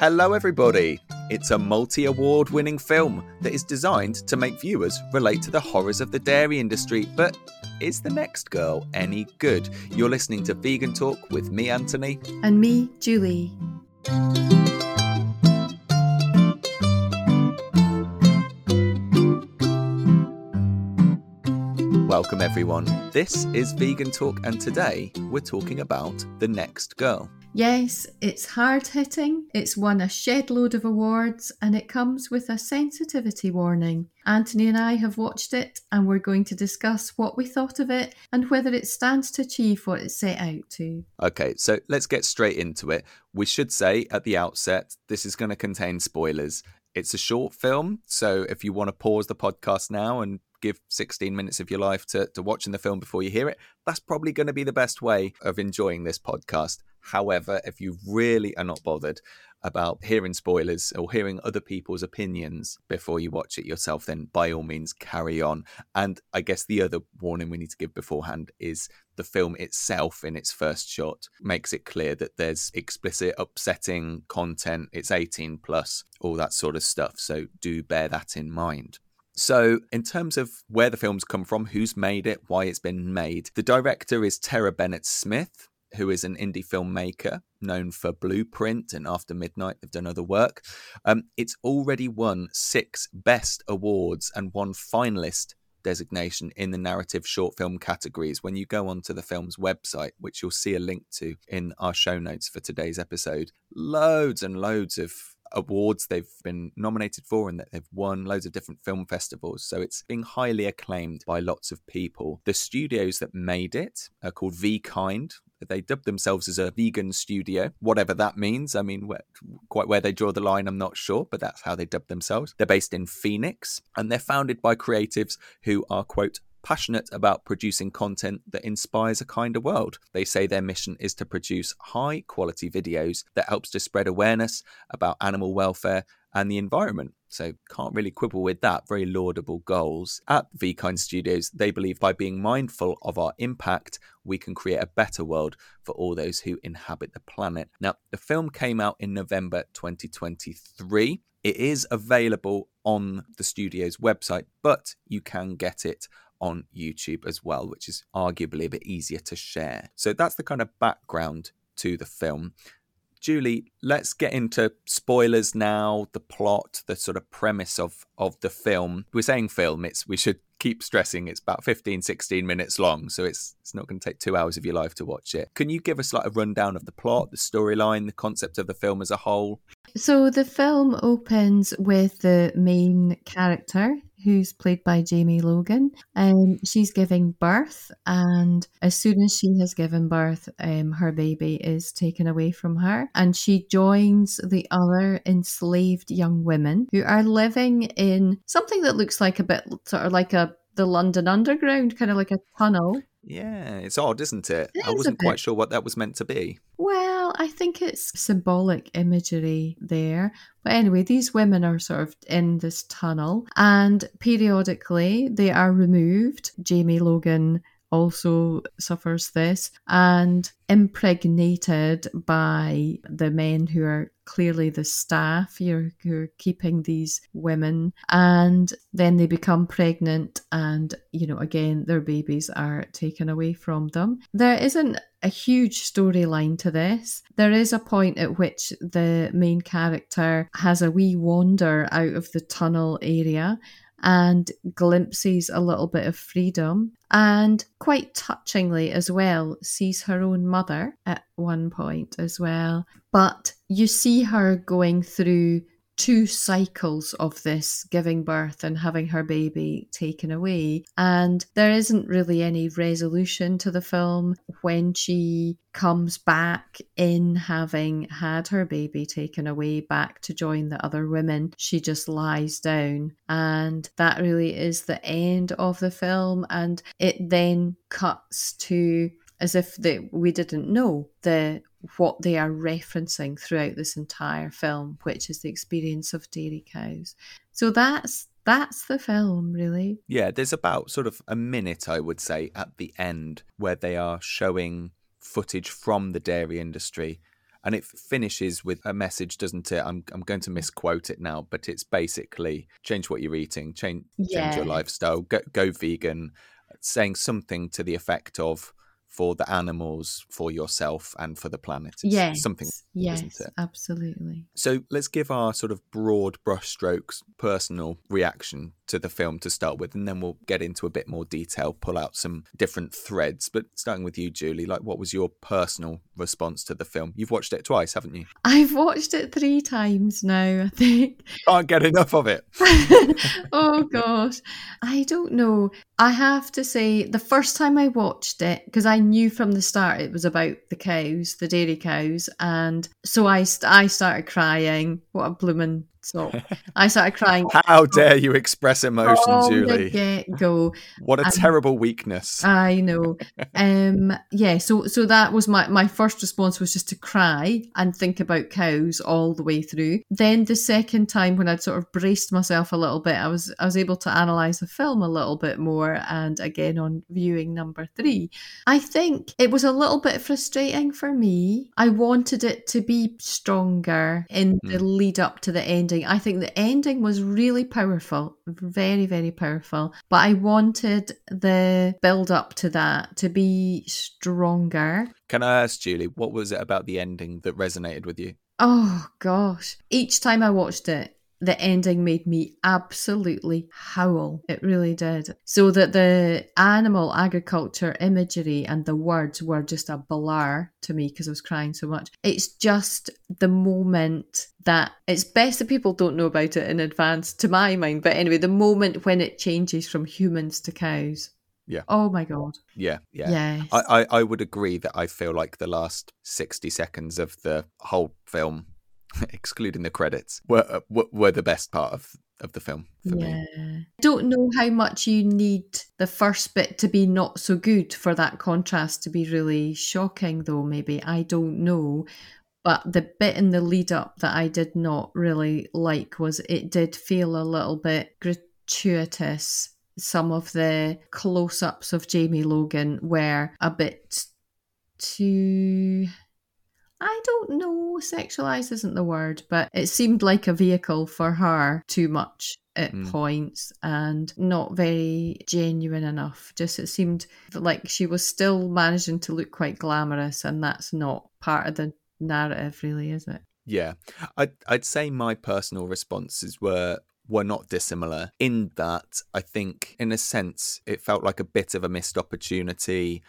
Hello, everybody. It's a multi award winning film that is designed to make viewers relate to the horrors of the dairy industry. But is the next girl any good? You're listening to Vegan Talk with me, Anthony. And me, Julie. Welcome, everyone. This is Vegan Talk, and today we're talking about The Next Girl. Yes, it's hard hitting, it's won a shed load of awards, and it comes with a sensitivity warning. Anthony and I have watched it, and we're going to discuss what we thought of it and whether it stands to achieve what it set out to. Okay, so let's get straight into it. We should say at the outset, this is going to contain spoilers. It's a short film, so if you want to pause the podcast now and give 16 minutes of your life to, to watching the film before you hear it, that's probably going to be the best way of enjoying this podcast. However, if you really are not bothered about hearing spoilers or hearing other people's opinions before you watch it yourself, then by all means carry on. And I guess the other warning we need to give beforehand is the film itself, in its first shot, makes it clear that there's explicit, upsetting content. It's 18 plus, all that sort of stuff. So do bear that in mind. So, in terms of where the film's come from, who's made it, why it's been made, the director is Tara Bennett Smith, who is an indie filmmaker known for Blueprint and After Midnight. They've done other work. Um, it's already won six Best Awards and one finalist designation in the narrative short film categories. When you go onto the film's website, which you'll see a link to in our show notes for today's episode, loads and loads of awards they've been nominated for and that they've won loads of different film festivals. So it's being highly acclaimed by lots of people. The studios that made it are called VKind. They dubbed themselves as a vegan studio, whatever that means. I mean, where, quite where they draw the line, I'm not sure, but that's how they dubbed themselves. They're based in Phoenix and they're founded by creatives who are, quote, passionate about producing content that inspires a kinder world. They say their mission is to produce high quality videos that helps to spread awareness about animal welfare and the environment. So can't really quibble with that. Very laudable goals. At VKind Studios, they believe by being mindful of our impact, we can create a better world for all those who inhabit the planet. Now, the film came out in November 2023. It is available on the studio's website, but you can get it on YouTube as well, which is arguably a bit easier to share. So that's the kind of background to the film. Julie, let's get into spoilers now, the plot, the sort of premise of of the film. We're saying film, it's we should keep stressing it's about 15 16 minutes long, so it's it's not going to take 2 hours of your life to watch it. Can you give us like a rundown of the plot, the storyline, the concept of the film as a whole? So the film opens with the main character who's played by Jamie Logan. Um, she's giving birth, and as soon as she has given birth, um, her baby is taken away from her, and she joins the other enslaved young women who are living in something that looks like a bit sort of like a the London Underground, kind of like a tunnel. Yeah, it's odd, isn't it? it I wasn't quite sure what that was meant to be. Well, I think it's symbolic imagery there. But anyway, these women are sort of in this tunnel, and periodically they are removed. Jamie Logan also suffers this and impregnated by the men who are clearly the staff who are keeping these women and then they become pregnant and you know again their babies are taken away from them. There isn't a huge storyline to this. There is a point at which the main character has a wee wander out of the tunnel area and glimpses a little bit of freedom. And quite touchingly as well sees her own mother at one point as well. But you see her going through two cycles of this giving birth and having her baby taken away. And there isn't really any resolution to the film when she comes back in having had her baby taken away back to join the other women. She just lies down. And that really is the end of the film. And it then cuts to as if they, we didn't know the what they are referencing throughout this entire film, which is the experience of dairy cows. So that's that's the film, really. Yeah, there's about sort of a minute, I would say, at the end where they are showing footage from the dairy industry and it finishes with a message, doesn't it? I'm I'm going to misquote it now, but it's basically change what you're eating, change change your lifestyle, go go vegan, saying something to the effect of for the animals, for yourself, and for the planet. It's Yes. something. Yes, isn't it? absolutely. So let's give our sort of broad brushstrokes personal reaction to the film to start with, and then we'll get into a bit more detail, pull out some different threads. But starting with you, Julie, like what was your personal response to the film? You've watched it twice, haven't you? I've watched it three times now, I think. Can't get enough of it. oh gosh. I don't know. I have to say, the first time I watched it, because I knew from the start it was about the cows, the dairy cows, and so I st- I started crying. What a bloomin' so I started crying How dare you express emotion, from the Julie? get go. What a Um, terrible weakness. I know. Um yeah, so so that was my my first response was just to cry and think about cows all the way through. Then the second time when I'd sort of braced myself a little bit, I was I was able to analyze the film a little bit more and again on viewing number 3. I think it was a little bit frustrating for me. I wanted it to be stronger in the lead up to the ending. I think the ending was really powerful, very, very powerful. But I wanted the build up to that to be stronger. Can I ask, Julie, what was it about the ending that resonated with you? Oh gosh. Each time I watched it, the ending made me absolutely howl. It really did. So that the animal agriculture imagery and the words were just a blur to me because I was crying so much. It's just the moment that it's best that people don't know about it in advance, to my mind. But anyway, the moment when it changes from humans to cows. Yeah. Oh my God. Yeah, yeah. Yes. I, I, I would agree that I feel like the last 60 seconds of the whole film, excluding the credits, were, uh, were, were the best part of, of the film for me. yeah. I don't know how much you need the first bit to be not so good for that contrast to be really shocking, though, maybe. I don't know. But the bit in the lead up that I did not really like was it did feel a little bit gratuitous. Some of the close ups of Jamie Logan were a bit too. I don't know, sexualized isn't the word, but it seemed like a vehicle for her too much at Mm. points and not very genuine enough. Just it seemed like she was still managing to look quite glamorous, and that's not part of the narrative, really, is it? Yeah, I'd I'd say my personal responses were were not dissimilar in that I think, in a sense, it felt like a bit of a missed opportunity.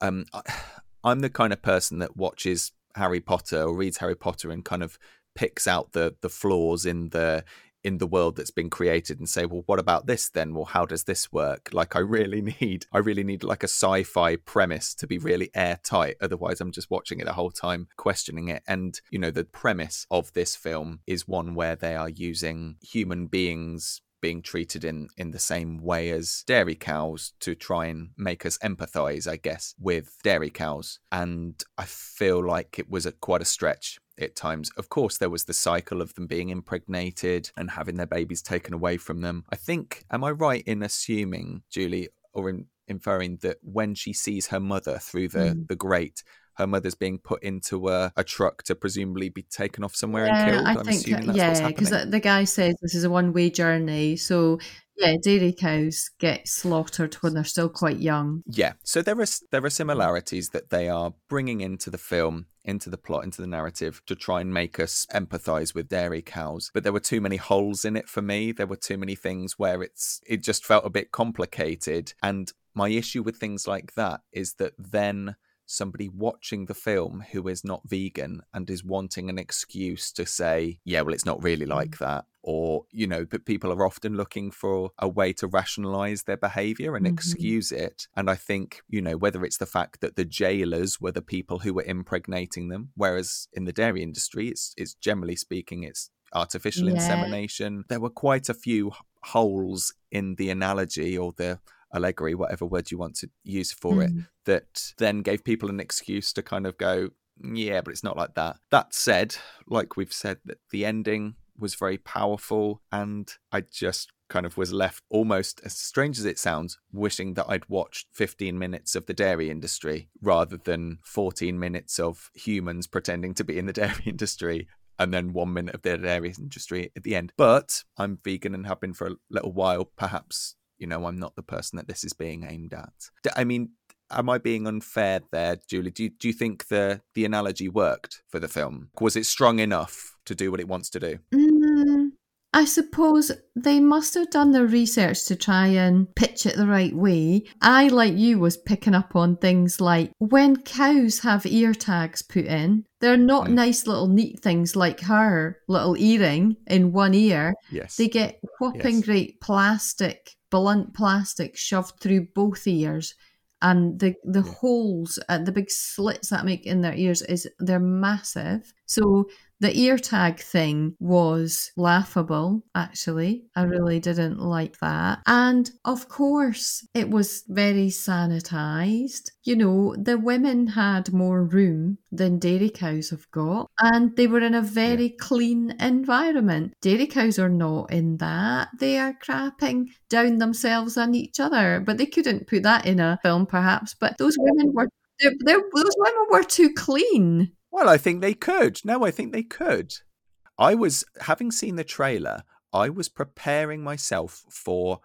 Um, I, I'm the kind of person that watches Harry Potter or reads Harry Potter and kind of picks out the the flaws in the in the world that's been created and say well what about this then? Well how does this work? Like i really need i really need like a sci-fi premise to be really airtight. Otherwise i'm just watching it the whole time questioning it. And you know the premise of this film is one where they are using human beings being treated in in the same way as dairy cows to try and make us empathize i guess with dairy cows and i feel like it was a, quite a stretch at times. Of course, there was the cycle of them being impregnated and having their babies taken away from them. I think, am I right in assuming, Julie, or in inferring that when she sees her mother through the, Mm. the grate, her mother's being put into a, a truck to presumably be taken off somewhere and killed? I I'm think, assuming that's yeah, because the, the guy says this is a one way journey. So, yeah, dairy cows get slaughtered when they're still quite young. Yeah, so there are there are similarities that they are bringing into the film, into the plot, into the narrative to try and make us empathize with dairy cows. But there were too many holes in it for me. There were too many things where it's it just felt a bit complicated. And my issue with things like that is that then somebody watching the film who is not vegan and is wanting an excuse to say, yeah, well, it's not really like that. Or, you know, but people are often looking for a way to rationalize their behavior and Mhm. excuse it. And I think, you know, whether it's the fact that the jailers were the people who were impregnating them, whereas in the dairy industry, it's, it's generally speaking, it's artificial Yeah. insemination. There were quite a few holes in the analogy or the allegory, whatever word you want to use for it, Mm. that then gave people an excuse to kind of go, yeah, but it's not like that. That said, like we've said, that the ending was very powerful, and I just kind of was left almost as strange as it sounds, wishing that I'd watched 15 minutes of the dairy industry rather than 14 minutes of humans pretending to be in the dairy industry and then one minute of the dairy industry at the end. But I'm vegan and have been for a little while. Perhaps, you know, I'm not the person that this is being aimed at. I mean, am I being unfair there, Julie? Do you, do you think the the analogy worked for the film? Was it strong enough to do what it wants to do? Mm, I suppose they must have done their research to try and pitch it the right way. I, like you, was picking up on things like when cows have ear tags put in, they're not mm. nice little neat things like her little earring in one ear. Yes. They get whopping yes. great plastic, blunt plastic shoved through both ears and the the yeah. holes at the big slits that make in their ears is they're massive so the ear tag thing was laughable, actually. I really didn't like that. And of course, it was very sanitized. You know, the women had more room than dairy cows have got, and they were in a very yeah. clean environment. Dairy cows are not in that. They are crapping down themselves and each other, but they couldn't put that in a film, perhaps. But those women were. They're, they're, those women were too clean. Well, I think they could. No, I think they could. I was, having seen the trailer, I was preparing myself for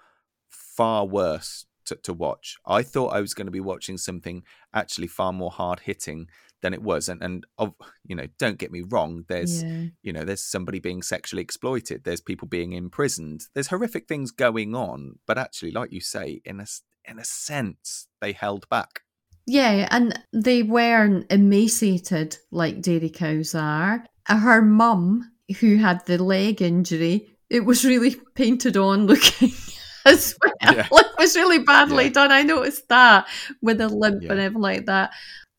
far worse to, to watch. I thought I was going to be watching something actually far more hard hitting than it was. And, and of, you know, don't get me wrong. There's, yeah. you know, there's somebody being sexually exploited. There's people being imprisoned. There's horrific things going on. But actually, like you say, in a, in a sense, they held back. Yeah, and they weren't emaciated like dairy cows are. Her mum, who had the leg injury, it was really painted on looking as well. Yeah. It was really badly yeah. done. I noticed that with a limp yeah. and everything like that.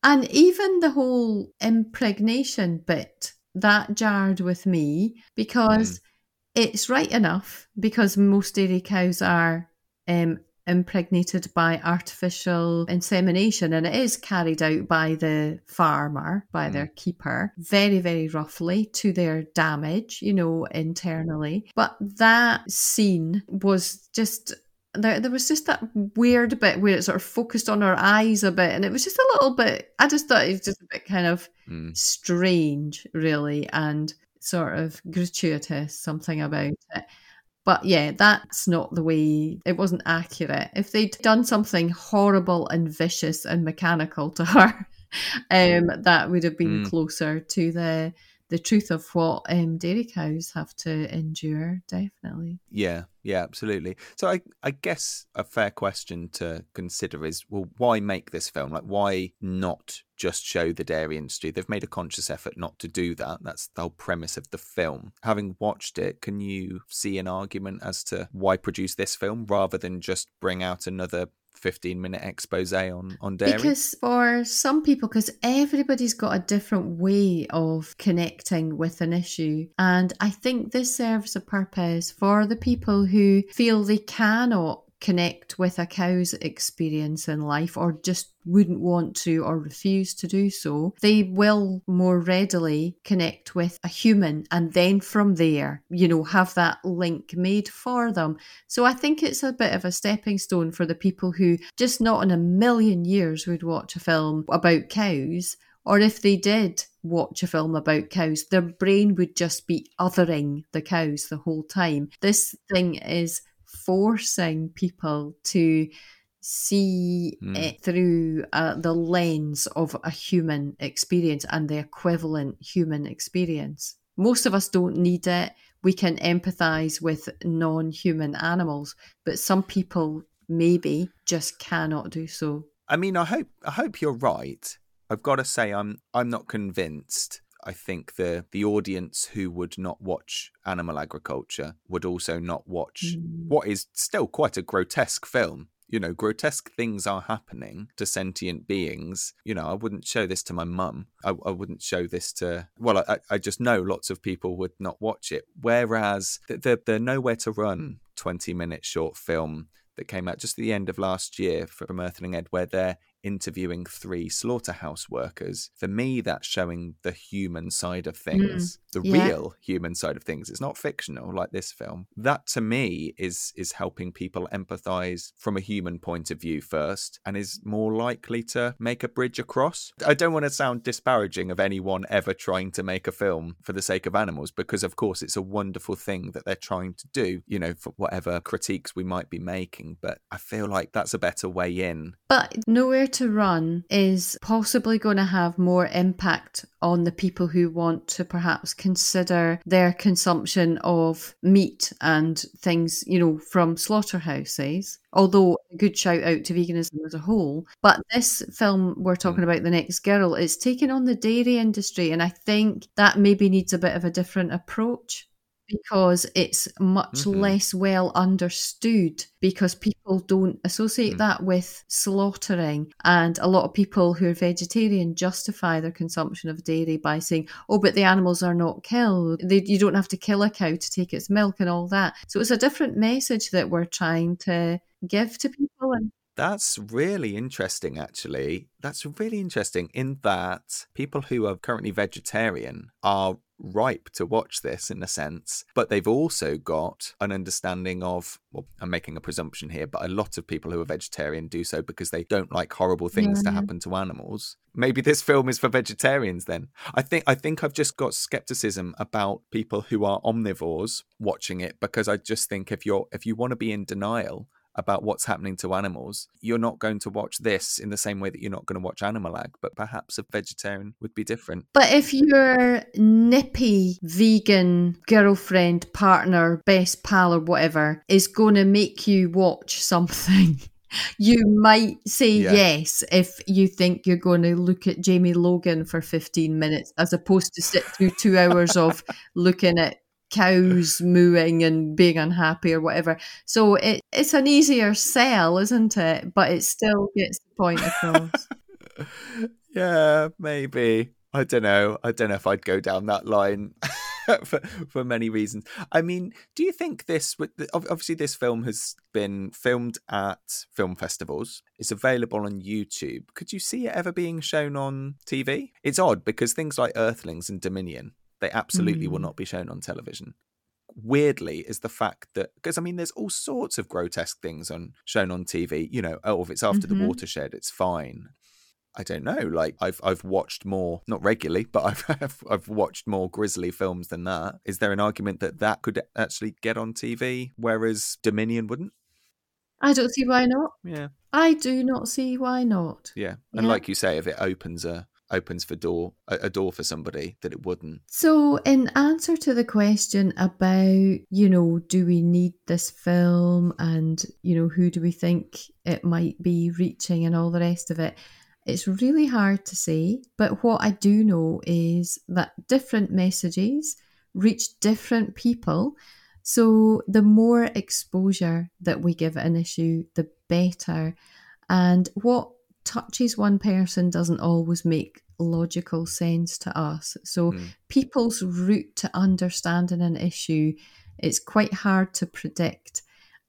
And even the whole impregnation bit, that jarred with me because mm. it's right enough because most dairy cows are um, impregnated by artificial insemination and it is carried out by the farmer by mm. their keeper very very roughly to their damage you know internally but that scene was just there, there was just that weird bit where it sort of focused on her eyes a bit and it was just a little bit i just thought it was just a bit kind of mm. strange really and sort of gratuitous something about it but yeah, that's not the way it wasn't accurate. If they'd done something horrible and vicious and mechanical to her, um, that would have been mm. closer to the the truth of what um, dairy cows have to endure, definitely. Yeah, yeah, absolutely. So I, I guess a fair question to consider is, well, why make this film? Like, why not just show the dairy industry? They've made a conscious effort not to do that. That's the whole premise of the film. Having watched it, can you see an argument as to why produce this film rather than just bring out another 15 minute expose on on dairy. Because for some people because everybody's got a different way of connecting with an issue. And i think this serves a purpose for the people who feel they cannot connect with a cow's experience in life or just wouldn't want to or refuse to do so, they will more readily connect with a human and then from there, you know, have that link made for them. So I think it's a bit of a stepping stone for the people who just not in a million years would watch a film about cows. Or if they did watch a film about cows, their brain would just be othering the cows the whole time. This thing is forcing people to see mm. it through uh, the lens of a human experience and the equivalent human experience. Most of us don't need it. We can empathize with non human animals, but some people maybe just cannot do so. I mean, I hope I hope you're right. I've got to say, I'm I'm not convinced I think the the audience who would not watch animal agriculture would also not watch mm. what is still quite a grotesque film. You know, grotesque things are happening to sentient beings. You know, I wouldn't show this to my mum. I, I wouldn't show this to. Well, I, I just know lots of people would not watch it. Whereas the, the, the Nowhere to Run 20 minute short film that came out just at the end of last year from Earthling Ed, where they're interviewing three slaughterhouse workers. For me, that's showing the human side of mm. things, the yeah. real human side of things. It's not fictional like this film. That to me is is helping people empathize from a human point of view first and is more likely to make a bridge across. I don't want to sound disparaging of anyone ever trying to make a film for the sake of animals because of course it's a wonderful thing that they're trying to do, you know, for whatever critiques we might be making, but I feel like that's a better way in. But Nowhere to Run is possibly going to have more impact on the people who want to perhaps consider their consumption of meat and things, you know, from slaughterhouses. Although a good shout out to veganism as a whole. But this film we're talking about, The Next Girl, is taking on the dairy industry. And I think that maybe needs a bit of a different approach because it's much Mhm. less well understood because people don't associate Mm. that with slaughtering and a lot of people who are vegetarian justify their consumption of dairy by saying oh but the animals are not killed they, you don't have to kill a cow to take its milk and all that so it's a different message that we're trying to give to people and That's really interesting, actually. That's really interesting in that people who are currently vegetarian are ripe to watch this in a sense, but they've also got an understanding of, well, I'm making a presumption here, but a lot of people who are vegetarian do so because they don't like horrible things to happen to animals. Maybe this film is for vegetarians then. I think I think I've just got skepticism about people who are omnivores watching it because I just think if you're if you want to be in denial about what's happening to animals, you're not going to watch this in the same way that you're not going to watch Animalag, but perhaps a vegetarian would be different. But if your nippy vegan girlfriend, partner, best pal, or whatever is going to make you watch something, you might say Yeah. yes if you think you're going to look at Jamie Logan for 15 minutes as opposed to sit through two hours of looking at cows mooing and being unhappy or whatever. So it, it's an easier sell, isn't it? But it still gets the point across. yeah, maybe. I don't know. I don't know if I'd go down that line for, for many reasons. I mean, do you think this obviously this film has been filmed at film festivals. It's available on YouTube. Could you see it ever being shown on TV? It's odd because things like Earthlings and Dominion, they absolutely will Mm. not be shown on television. Weirdly, is the fact that because I mean, there's all sorts of grotesque things on shown on TV. You know, oh, if it's after Mhm. the watershed, it's fine. I don't know. Like I've I've watched more, not regularly, but I've I've, I've watched more grisly films than that. Is there an argument that that could actually get on TV, whereas Dominion wouldn't? I don't see why not. Yeah, I do not see why not. yeah. And Yeah. like you say, if it opens a opens for door a, door for somebody that it wouldn't. So, in answer to the question about, you know, do we need this film and, you know, who do we think it might be reaching and all the rest of it, it's really hard to say. But what I do know is that different messages reach different people. So, the more exposure that we give an issue, the better. And what touches one person doesn't always make logical sense to us. So, Mm. people's route to understanding an issue it's quite hard to predict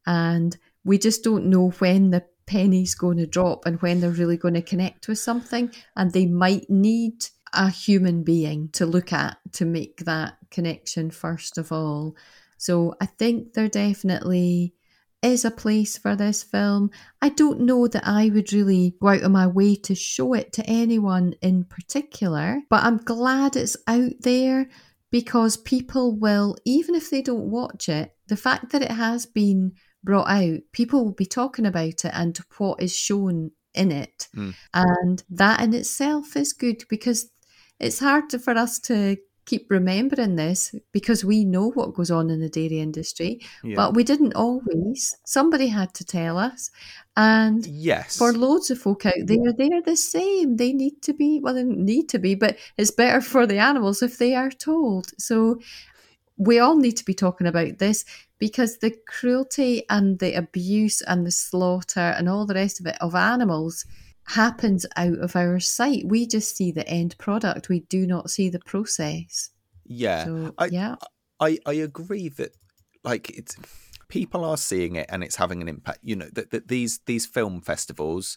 and we just don't know when the penny's going to drop and when they're really going to connect with something and they might need a human being to look at to make that connection first of all so i think there definitely is a place for this film i don't know that i would really go out of my way to show it to anyone in particular but i'm glad it's out there because people will, even if they don't watch it, the fact that it has been brought out, people will be talking about it and what is shown in it. Mm. And that in itself is good because it's hard to, for us to keep remembering this because we know what goes on in the dairy industry, Yeah. but we didn't always. Somebody had to tell us. And yes. for loads of folk out there, they're the same. They need to be, well, they need to be, but it's better for the animals if they are told. So we all need to be talking about this because the cruelty and the abuse and the slaughter and all the rest of it of animals happens out of our sight. We just see the end product, we do not see the process. yeah. So, I- yeah. I, I agree that like it's people are seeing it and it's having an impact. You know that, that these these film festivals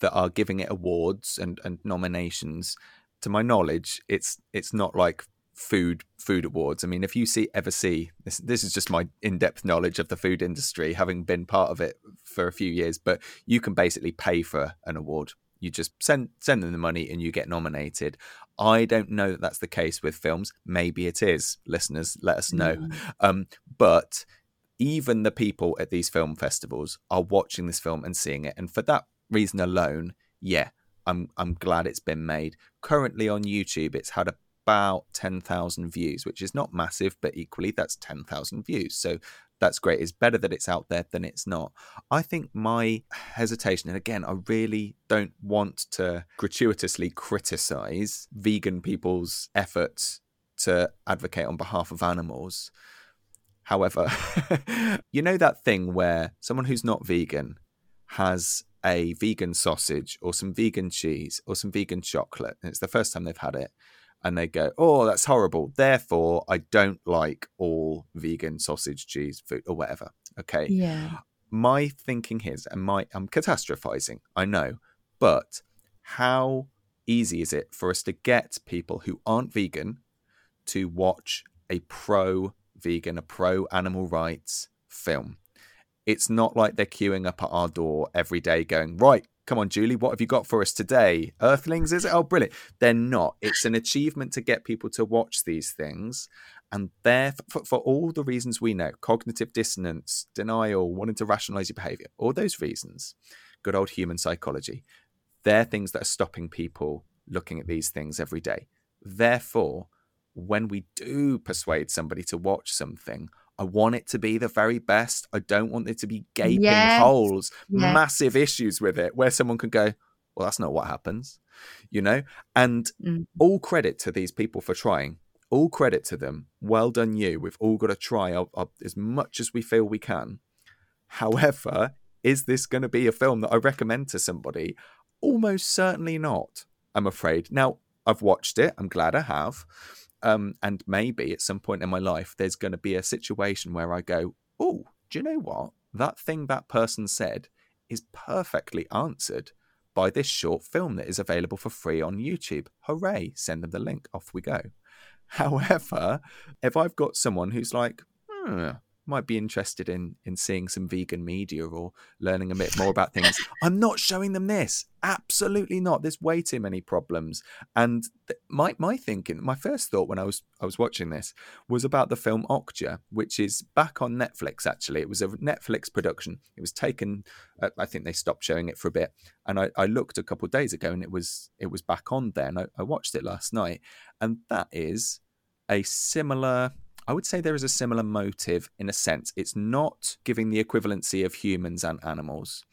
that are giving it awards and, and nominations, to my knowledge, it's it's not like food food awards. I mean, if you see ever see this, this is just my in depth knowledge of the food industry, having been part of it for a few years. But you can basically pay for an award. You just send send them the money and you get nominated. I don't know that that's the case with films. Maybe it is. Listeners, let us know. Mm. Um, but even the people at these film festivals are watching this film and seeing it, and for that reason alone, yeah, I'm I'm glad it's been made. Currently on YouTube, it's had about ten thousand views, which is not massive, but equally that's ten thousand views. So that's great. It's better that it's out there than it's not. I think my hesitation, and again, I really don't want to gratuitously criticize vegan people's efforts to advocate on behalf of animals. However, you know that thing where someone who's not vegan has a vegan sausage or some vegan cheese or some vegan chocolate, and it's the first time they've had it, and they go, "Oh, that's horrible. Therefore, I don't like all vegan sausage, cheese, food, or whatever." Okay. Yeah. My thinking is, and my I'm catastrophizing. I know, but how easy is it for us to get people who aren't vegan to watch a pro vegan, a pro animal rights film? It's not like they're queuing up at our door every day going, right, come on, Julie, what have you got for us today? Earthlings, is it? Oh, brilliant. They're not. It's an achievement to get people to watch these things. And there, for, for all the reasons we know cognitive dissonance, denial, wanting to rationalize your behavior, all those reasons, good old human psychology, they're things that are stopping people looking at these things every day. Therefore, when we do persuade somebody to watch something, I want it to be the very best. I don't want it to be gaping yes. holes, yes. massive issues with it where someone could go, well, that's not what happens, you know? And mm. all credit to these people for trying. All credit to them. Well done, you. We've all got to try as much as we feel we can. However, is this going to be a film that I recommend to somebody? Almost certainly not, I'm afraid. Now, I've watched it. I'm glad I have. Um, and maybe at some point in my life, there's going to be a situation where I go, oh, do you know what? That thing that person said is perfectly answered by this short film that is available for free on YouTube. Hooray! Send them the link. Off we go. However, if I've got someone who's like, hmm, might be interested in in seeing some vegan media or learning a bit more about things. I'm not showing them this. Absolutely not. There's way too many problems. And th- my my thinking my first thought when i was i was watching this was about the film okja which is back on netflix actually. It was a netflix production. It was taken uh, i think they stopped showing it for a bit. And i, I looked a couple of days ago and it was it was back on there. And I, I watched it last night. And that is a similar I would say there is a similar motive in a sense. It's not giving the equivalency of humans and animals,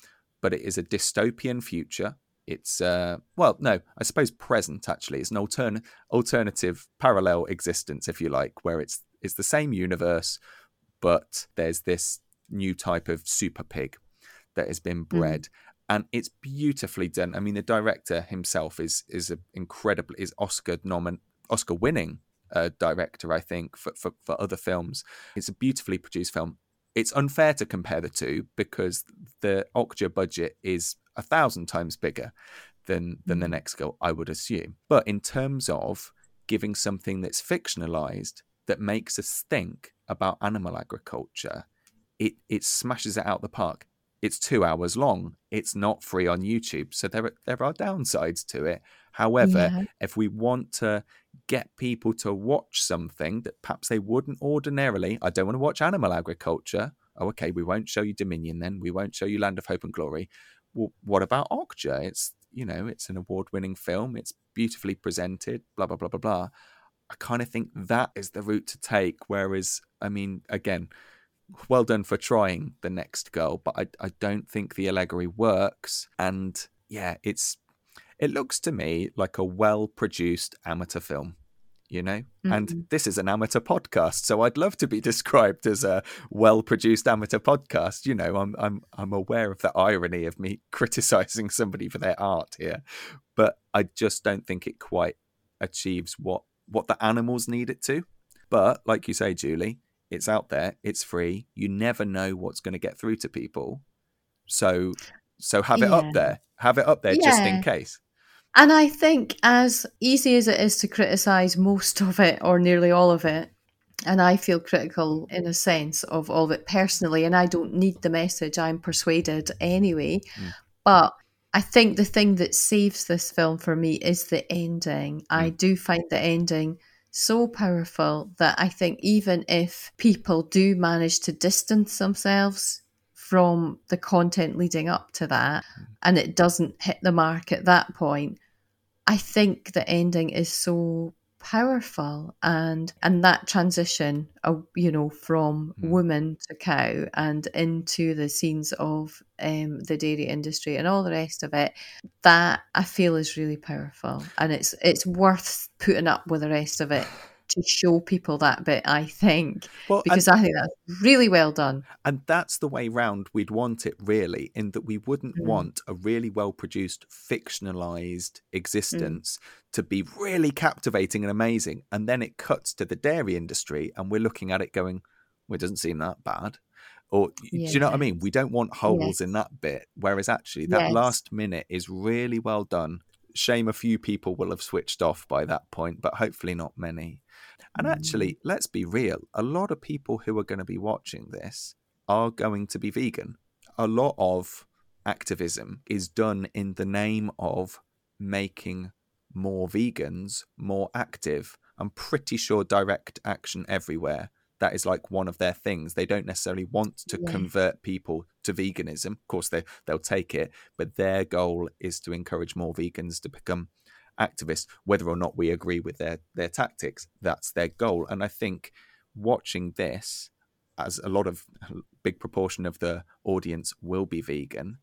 but it is a dystopian future. It's uh, well, no, I suppose present actually. It's an altern- alternative parallel existence, if you like, where it's it's the same universe, but there's this new type of super pig that has been hmm. bred. Mm. And it's beautifully done. I mean, the director himself is is incredibly is Oscar nomin Oscar winning uh, director, I think, for, for, for other films. It's a beautifully produced film. It's unfair to compare the two because the Okja budget is a thousand times bigger than than the mm. next girl, I would assume. But in terms of giving something that's fictionalized that makes us think about animal agriculture, it it smashes it out the park. It's two hours long. It's not free on YouTube, so there are, there are downsides to it. However, yeah. if we want to get people to watch something that perhaps they wouldn't ordinarily, I don't want to watch animal agriculture. Oh, okay, we won't show you Dominion then. We won't show you Land of Hope and Glory. Well, what about Okja? It's you know, it's an award-winning film. It's beautifully presented. Blah blah blah blah blah. I kind of think that is the route to take. Whereas, I mean, again, well done for trying the next girl, but I I don't think the allegory works. And yeah, it's it looks to me like a well produced amateur film, you know? Mm-hmm. And this is an amateur podcast, so I'd love to be described as a well produced amateur podcast. You know, I'm I'm I'm aware of the irony of me criticizing somebody for their art here, but I just don't think it quite achieves what what the animals need it to. But like you say, Julie, it's out there, it's free. You never know what's going to get through to people. So So have it Yeah. up there. Have it up there just in case. And I think, as easy as it is to criticise most of it or nearly all of it, and I feel critical in a sense of all of it personally, and I don't need the message, I'm persuaded anyway. Mm. But I think the thing that saves this film for me is the ending. I do find the ending so powerful that I think even if people do manage to distance themselves from the content leading up to that and it doesn't hit the mark at that point, I think the ending is so powerful and and that transition uh, you know from Mm. woman to cow and into the scenes of um, the dairy industry and all the rest of it that I feel is really powerful and it's it's worth putting up with the rest of it to show people that bit I think Well, and- because I think that's really well done And that's the way round we'd want it, really, in that we wouldn't Mm. want a really well produced, fictionalized Mm. existence to be really captivating and amazing. And then it cuts to the dairy industry, and we're looking at it going, well, it doesn't seem that bad. Or, do you know what I mean? We don't want holes in that bit. Whereas actually, that Yes. last minute is really well done. Shame a few people will have switched off by that point, but hopefully not many. And Mm. actually, let's be real a lot of people who are going to be watching this are going to be vegan. A lot of activism is done in the name of making more vegans more active. I'm pretty sure direct action everywhere. That is like one of their things. They don't necessarily want to Yeah. convert people to veganism. Of course, they they'll take it, but their goal is to encourage more vegans to become activists, whether or not we agree with their their tactics. That's their goal. And I think watching this, as a lot of big proportion of the audience will be vegan,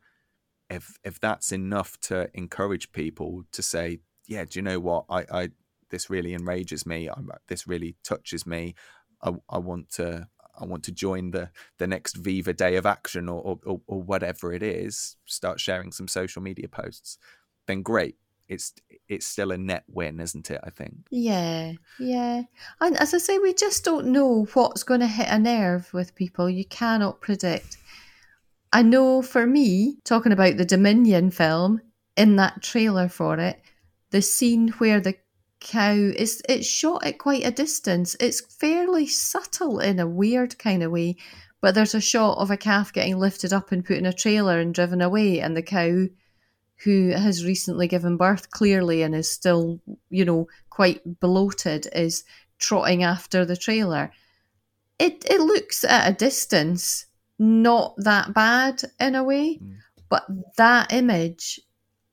if if that's enough to encourage people to say, yeah, do you know what? I, I this really enrages me. I, this really touches me. I, I want to I want to join the the next Viva Day of Action or or or whatever it is. Start sharing some social media posts. Then great. It's it's still a net win, isn't it? I think. Yeah, yeah. And as I say, we just don't know what's going to hit a nerve with people. You cannot predict. I know for me, talking about the Dominion film, in that trailer for it, the scene where the cow is it's shot at quite a distance. It's fairly subtle in a weird kind of way, but there's a shot of a calf getting lifted up and put in a trailer and driven away, and the cow who has recently given birth clearly and is still, you know, quite bloated, is trotting after the trailer. It it looks at a distance not that bad in a way, Mm. but that image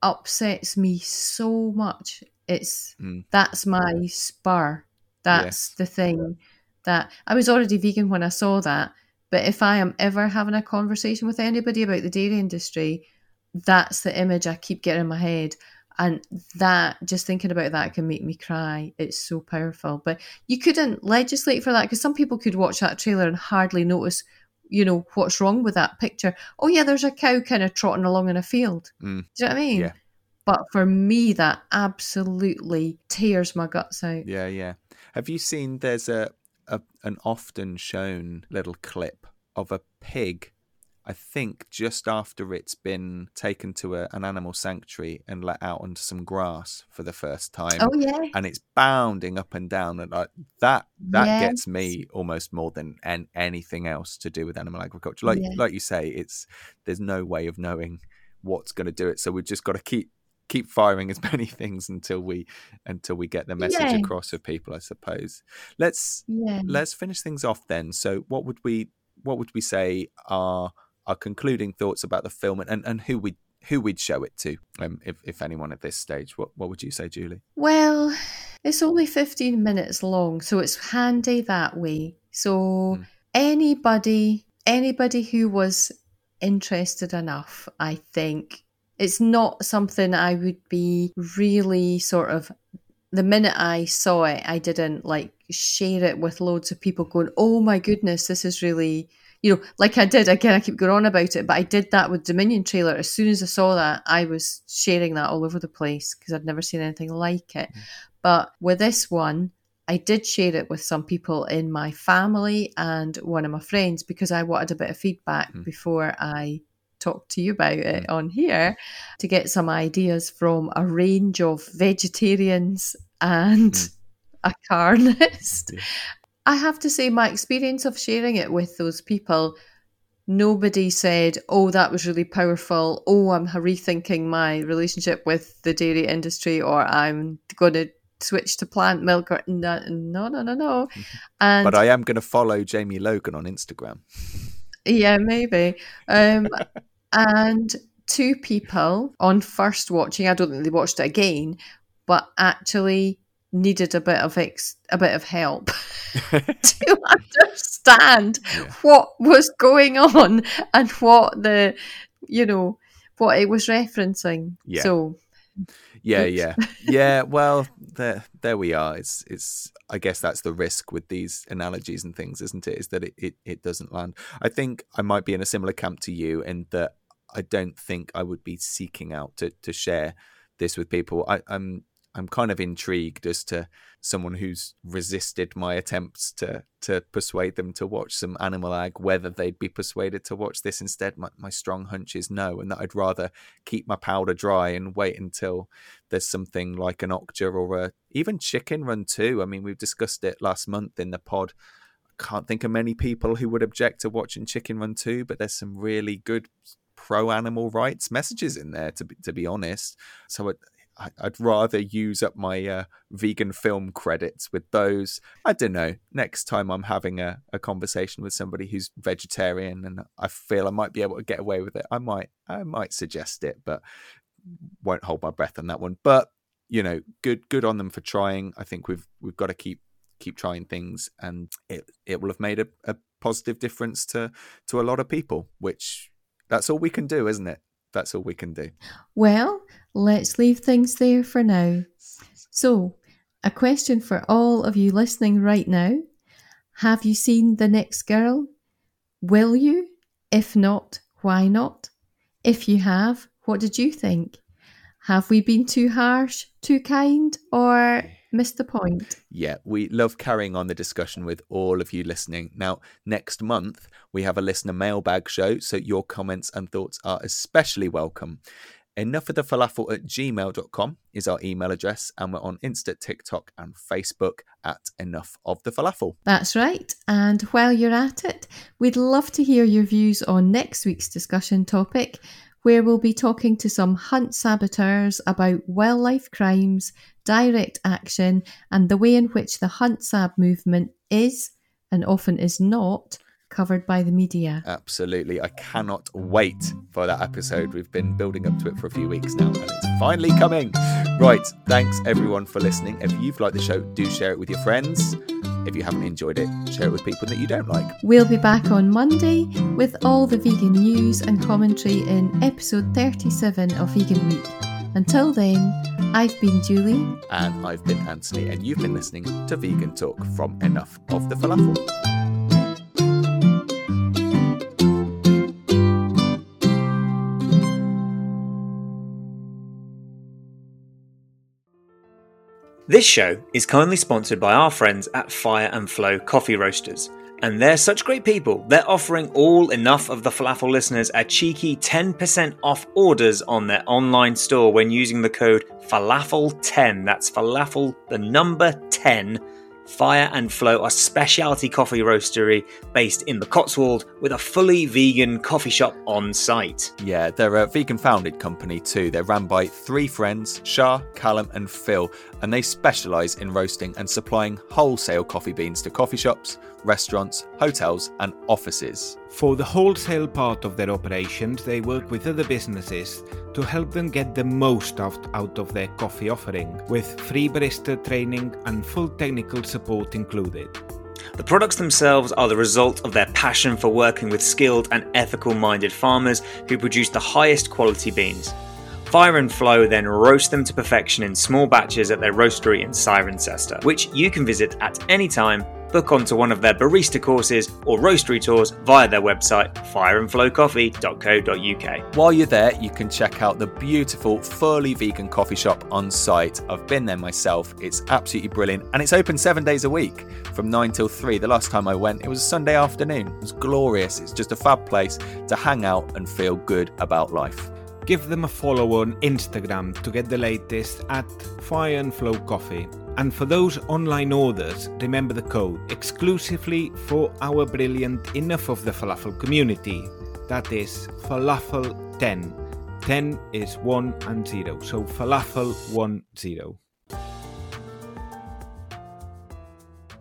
upsets me so much. It's Mm. that's my spur. That's Yes. the thing that I was already vegan when I saw that. But if I am ever having a conversation with anybody about the dairy industry, that's the image I keep getting in my head. And that, just thinking about that can make me cry. It's so powerful. But you couldn't legislate for that because some people could watch that trailer and hardly notice, you know, what's wrong with that picture. Oh, yeah, there's a cow kind of trotting along in a field. Mm. Do you know what I mean? Yeah. But for me, that absolutely tears my guts out. Yeah, yeah. Have you seen? There's a, a an often shown little clip of a pig. I think just after it's been taken to a, an animal sanctuary and let out onto some grass for the first time, Oh, yeah. and it's bounding up and down, and like that that gets me almost more than an, anything else to do with animal agriculture. Like Yeah. like you say, it's there's no way of knowing what's going to do it, so we've just got to keep keep firing as many things until we until we get the message across of people. I suppose. Let's Yeah. let's finish things off then. So what would we what would we say are our concluding thoughts about the film and, and, and who we who we'd show it to, um, if if anyone at this stage. What what would you say, Julie? Well, it's only 15 minutes long, so it's handy that way. So Mm. anybody anybody who was interested enough, I think it's not something I would be really sort of the minute I saw it, I didn't like share it with loads of people going, "Oh my goodness, this is really you know, like I did again, I keep going on about it, but I did that with Dominion trailer. As soon as I saw that, I was sharing that all over the place because I'd never seen anything like it. But with this one, I did share it with some people in my family and one of my friends because I wanted a bit of feedback Mm. before I talk to you about it on here to get some ideas from a range of vegetarians and Mm. a carnist. Yeah. I have to say, my experience of sharing it with those people, nobody said, Oh, that was really powerful. Oh, I'm rethinking my relationship with the dairy industry, or I'm going to switch to plant milk, or no, no, no, no. no. And But I am going to follow Jamie Logan on Instagram. yeah, maybe. Um, and two people on first watching, I don't think they watched it again, but actually needed a bit of ex- a bit of help to understand Yeah. what was going on and what the you know what it was referencing. Yeah. So Yeah, Oops. yeah, yeah. Well, there, there we are. It's, it's. I guess that's the risk with these analogies and things, isn't it? Is that it, it, it doesn't land. I think I might be in a similar camp to you in that I don't think I would be seeking out to to share this with people. I, I'm I'm kind of intrigued as to someone who's resisted my attempts to to persuade them to watch some Animal Ag, whether they'd be persuaded to watch this instead. My, my strong hunch is no, and that I'd rather keep my powder dry and wait until there's something like an Okja or a even Chicken Run too. I mean, we've discussed it last month in the pod. I can't think of many people who would object to watching Chicken Run 2, but there's some really good pro animal rights messages in there to be, to be honest. So I, I'd rather use up my uh, vegan film credits with those. I don't know. Next time I'm having a, a conversation with somebody who's vegetarian and I feel I might be able to get away with it, I might I might suggest it, but won't hold my breath on that one. But you know, good good on them for trying. I think we've we've got to keep keep trying things, and it it will have made a, a positive difference to to a lot of people. Which that's all we can do, isn't it? That's all we can do. well, let's leave things there for now. So, a question for all of you listening right now. Have you seen The Next Girl? Will you? If not, why not? If you have, what did you think? Have we been too harsh, too kind, or missed the point? Yeah, we love carrying on the discussion with all of you listening. Now, next month, we have a listener mailbag show, so your comments and thoughts are especially welcome. Enough of the falafel at gmail.com is our email address, and we're on Insta, TikTok, and Facebook at Enough of the Falafel. That's right. And while you're at it, we'd love to hear your views on next week's discussion topic, where we'll be talking to some hunt saboteurs about wildlife crimes, direct action, and the way in which the hunt sab movement is, and often is not, covered by the media. Absolutely. I cannot wait for that episode. We've been building up to it for a few weeks now, and it's finally coming. Right. Thanks, everyone, for listening. If you've liked the show, do share it with your friends. If you haven't enjoyed it, share it with people that you don't like. We'll be back on Monday with all the vegan news and commentary in episode 37 of Vegan Week. Until then, I've been Julie. And I've been Anthony, and you've been listening to Vegan Talk from Enough of the Falafel. This show is kindly sponsored by our friends at Fire and Flow Coffee Roasters. And they're such great people. They're offering all enough of the falafel listeners a cheeky 10% off orders on their online store when using the code falafel10. That's falafel, the number 10. Fire and Flow are specialty coffee roastery based in the Cotswold with a fully vegan coffee shop on site. Yeah, they're a vegan founded company too. They're run by three friends, Shah, Callum, and Phil, and they specialise in roasting and supplying wholesale coffee beans to coffee shops, restaurants, hotels, and offices. For the wholesale part of their operations, they work with other businesses to help them get the most out, out of their coffee offering, with free barista training and full technical support included. The products themselves are the result of their passion for working with skilled and ethical minded farmers who produce the highest quality beans. Fire and Flow then roast them to perfection in small batches at their roastery in Cirencester, which you can visit at any time book onto one of their barista courses or roastery tours via their website fireandflowcoffee.co.uk. While you're there, you can check out the beautiful, fully vegan coffee shop on site. I've been there myself. It's absolutely brilliant. And it's open seven days a week from 9 till 3. The last time I went, it was a Sunday afternoon. It was glorious. It's just a fab place to hang out and feel good about life. Give them a follow on Instagram to get the latest at Fire and Flow Coffee. And for those online orders, remember the code exclusively for our brilliant Enough of the Falafel community. That is Falafel 10. 10 is 1 and 0, so Falafel 10.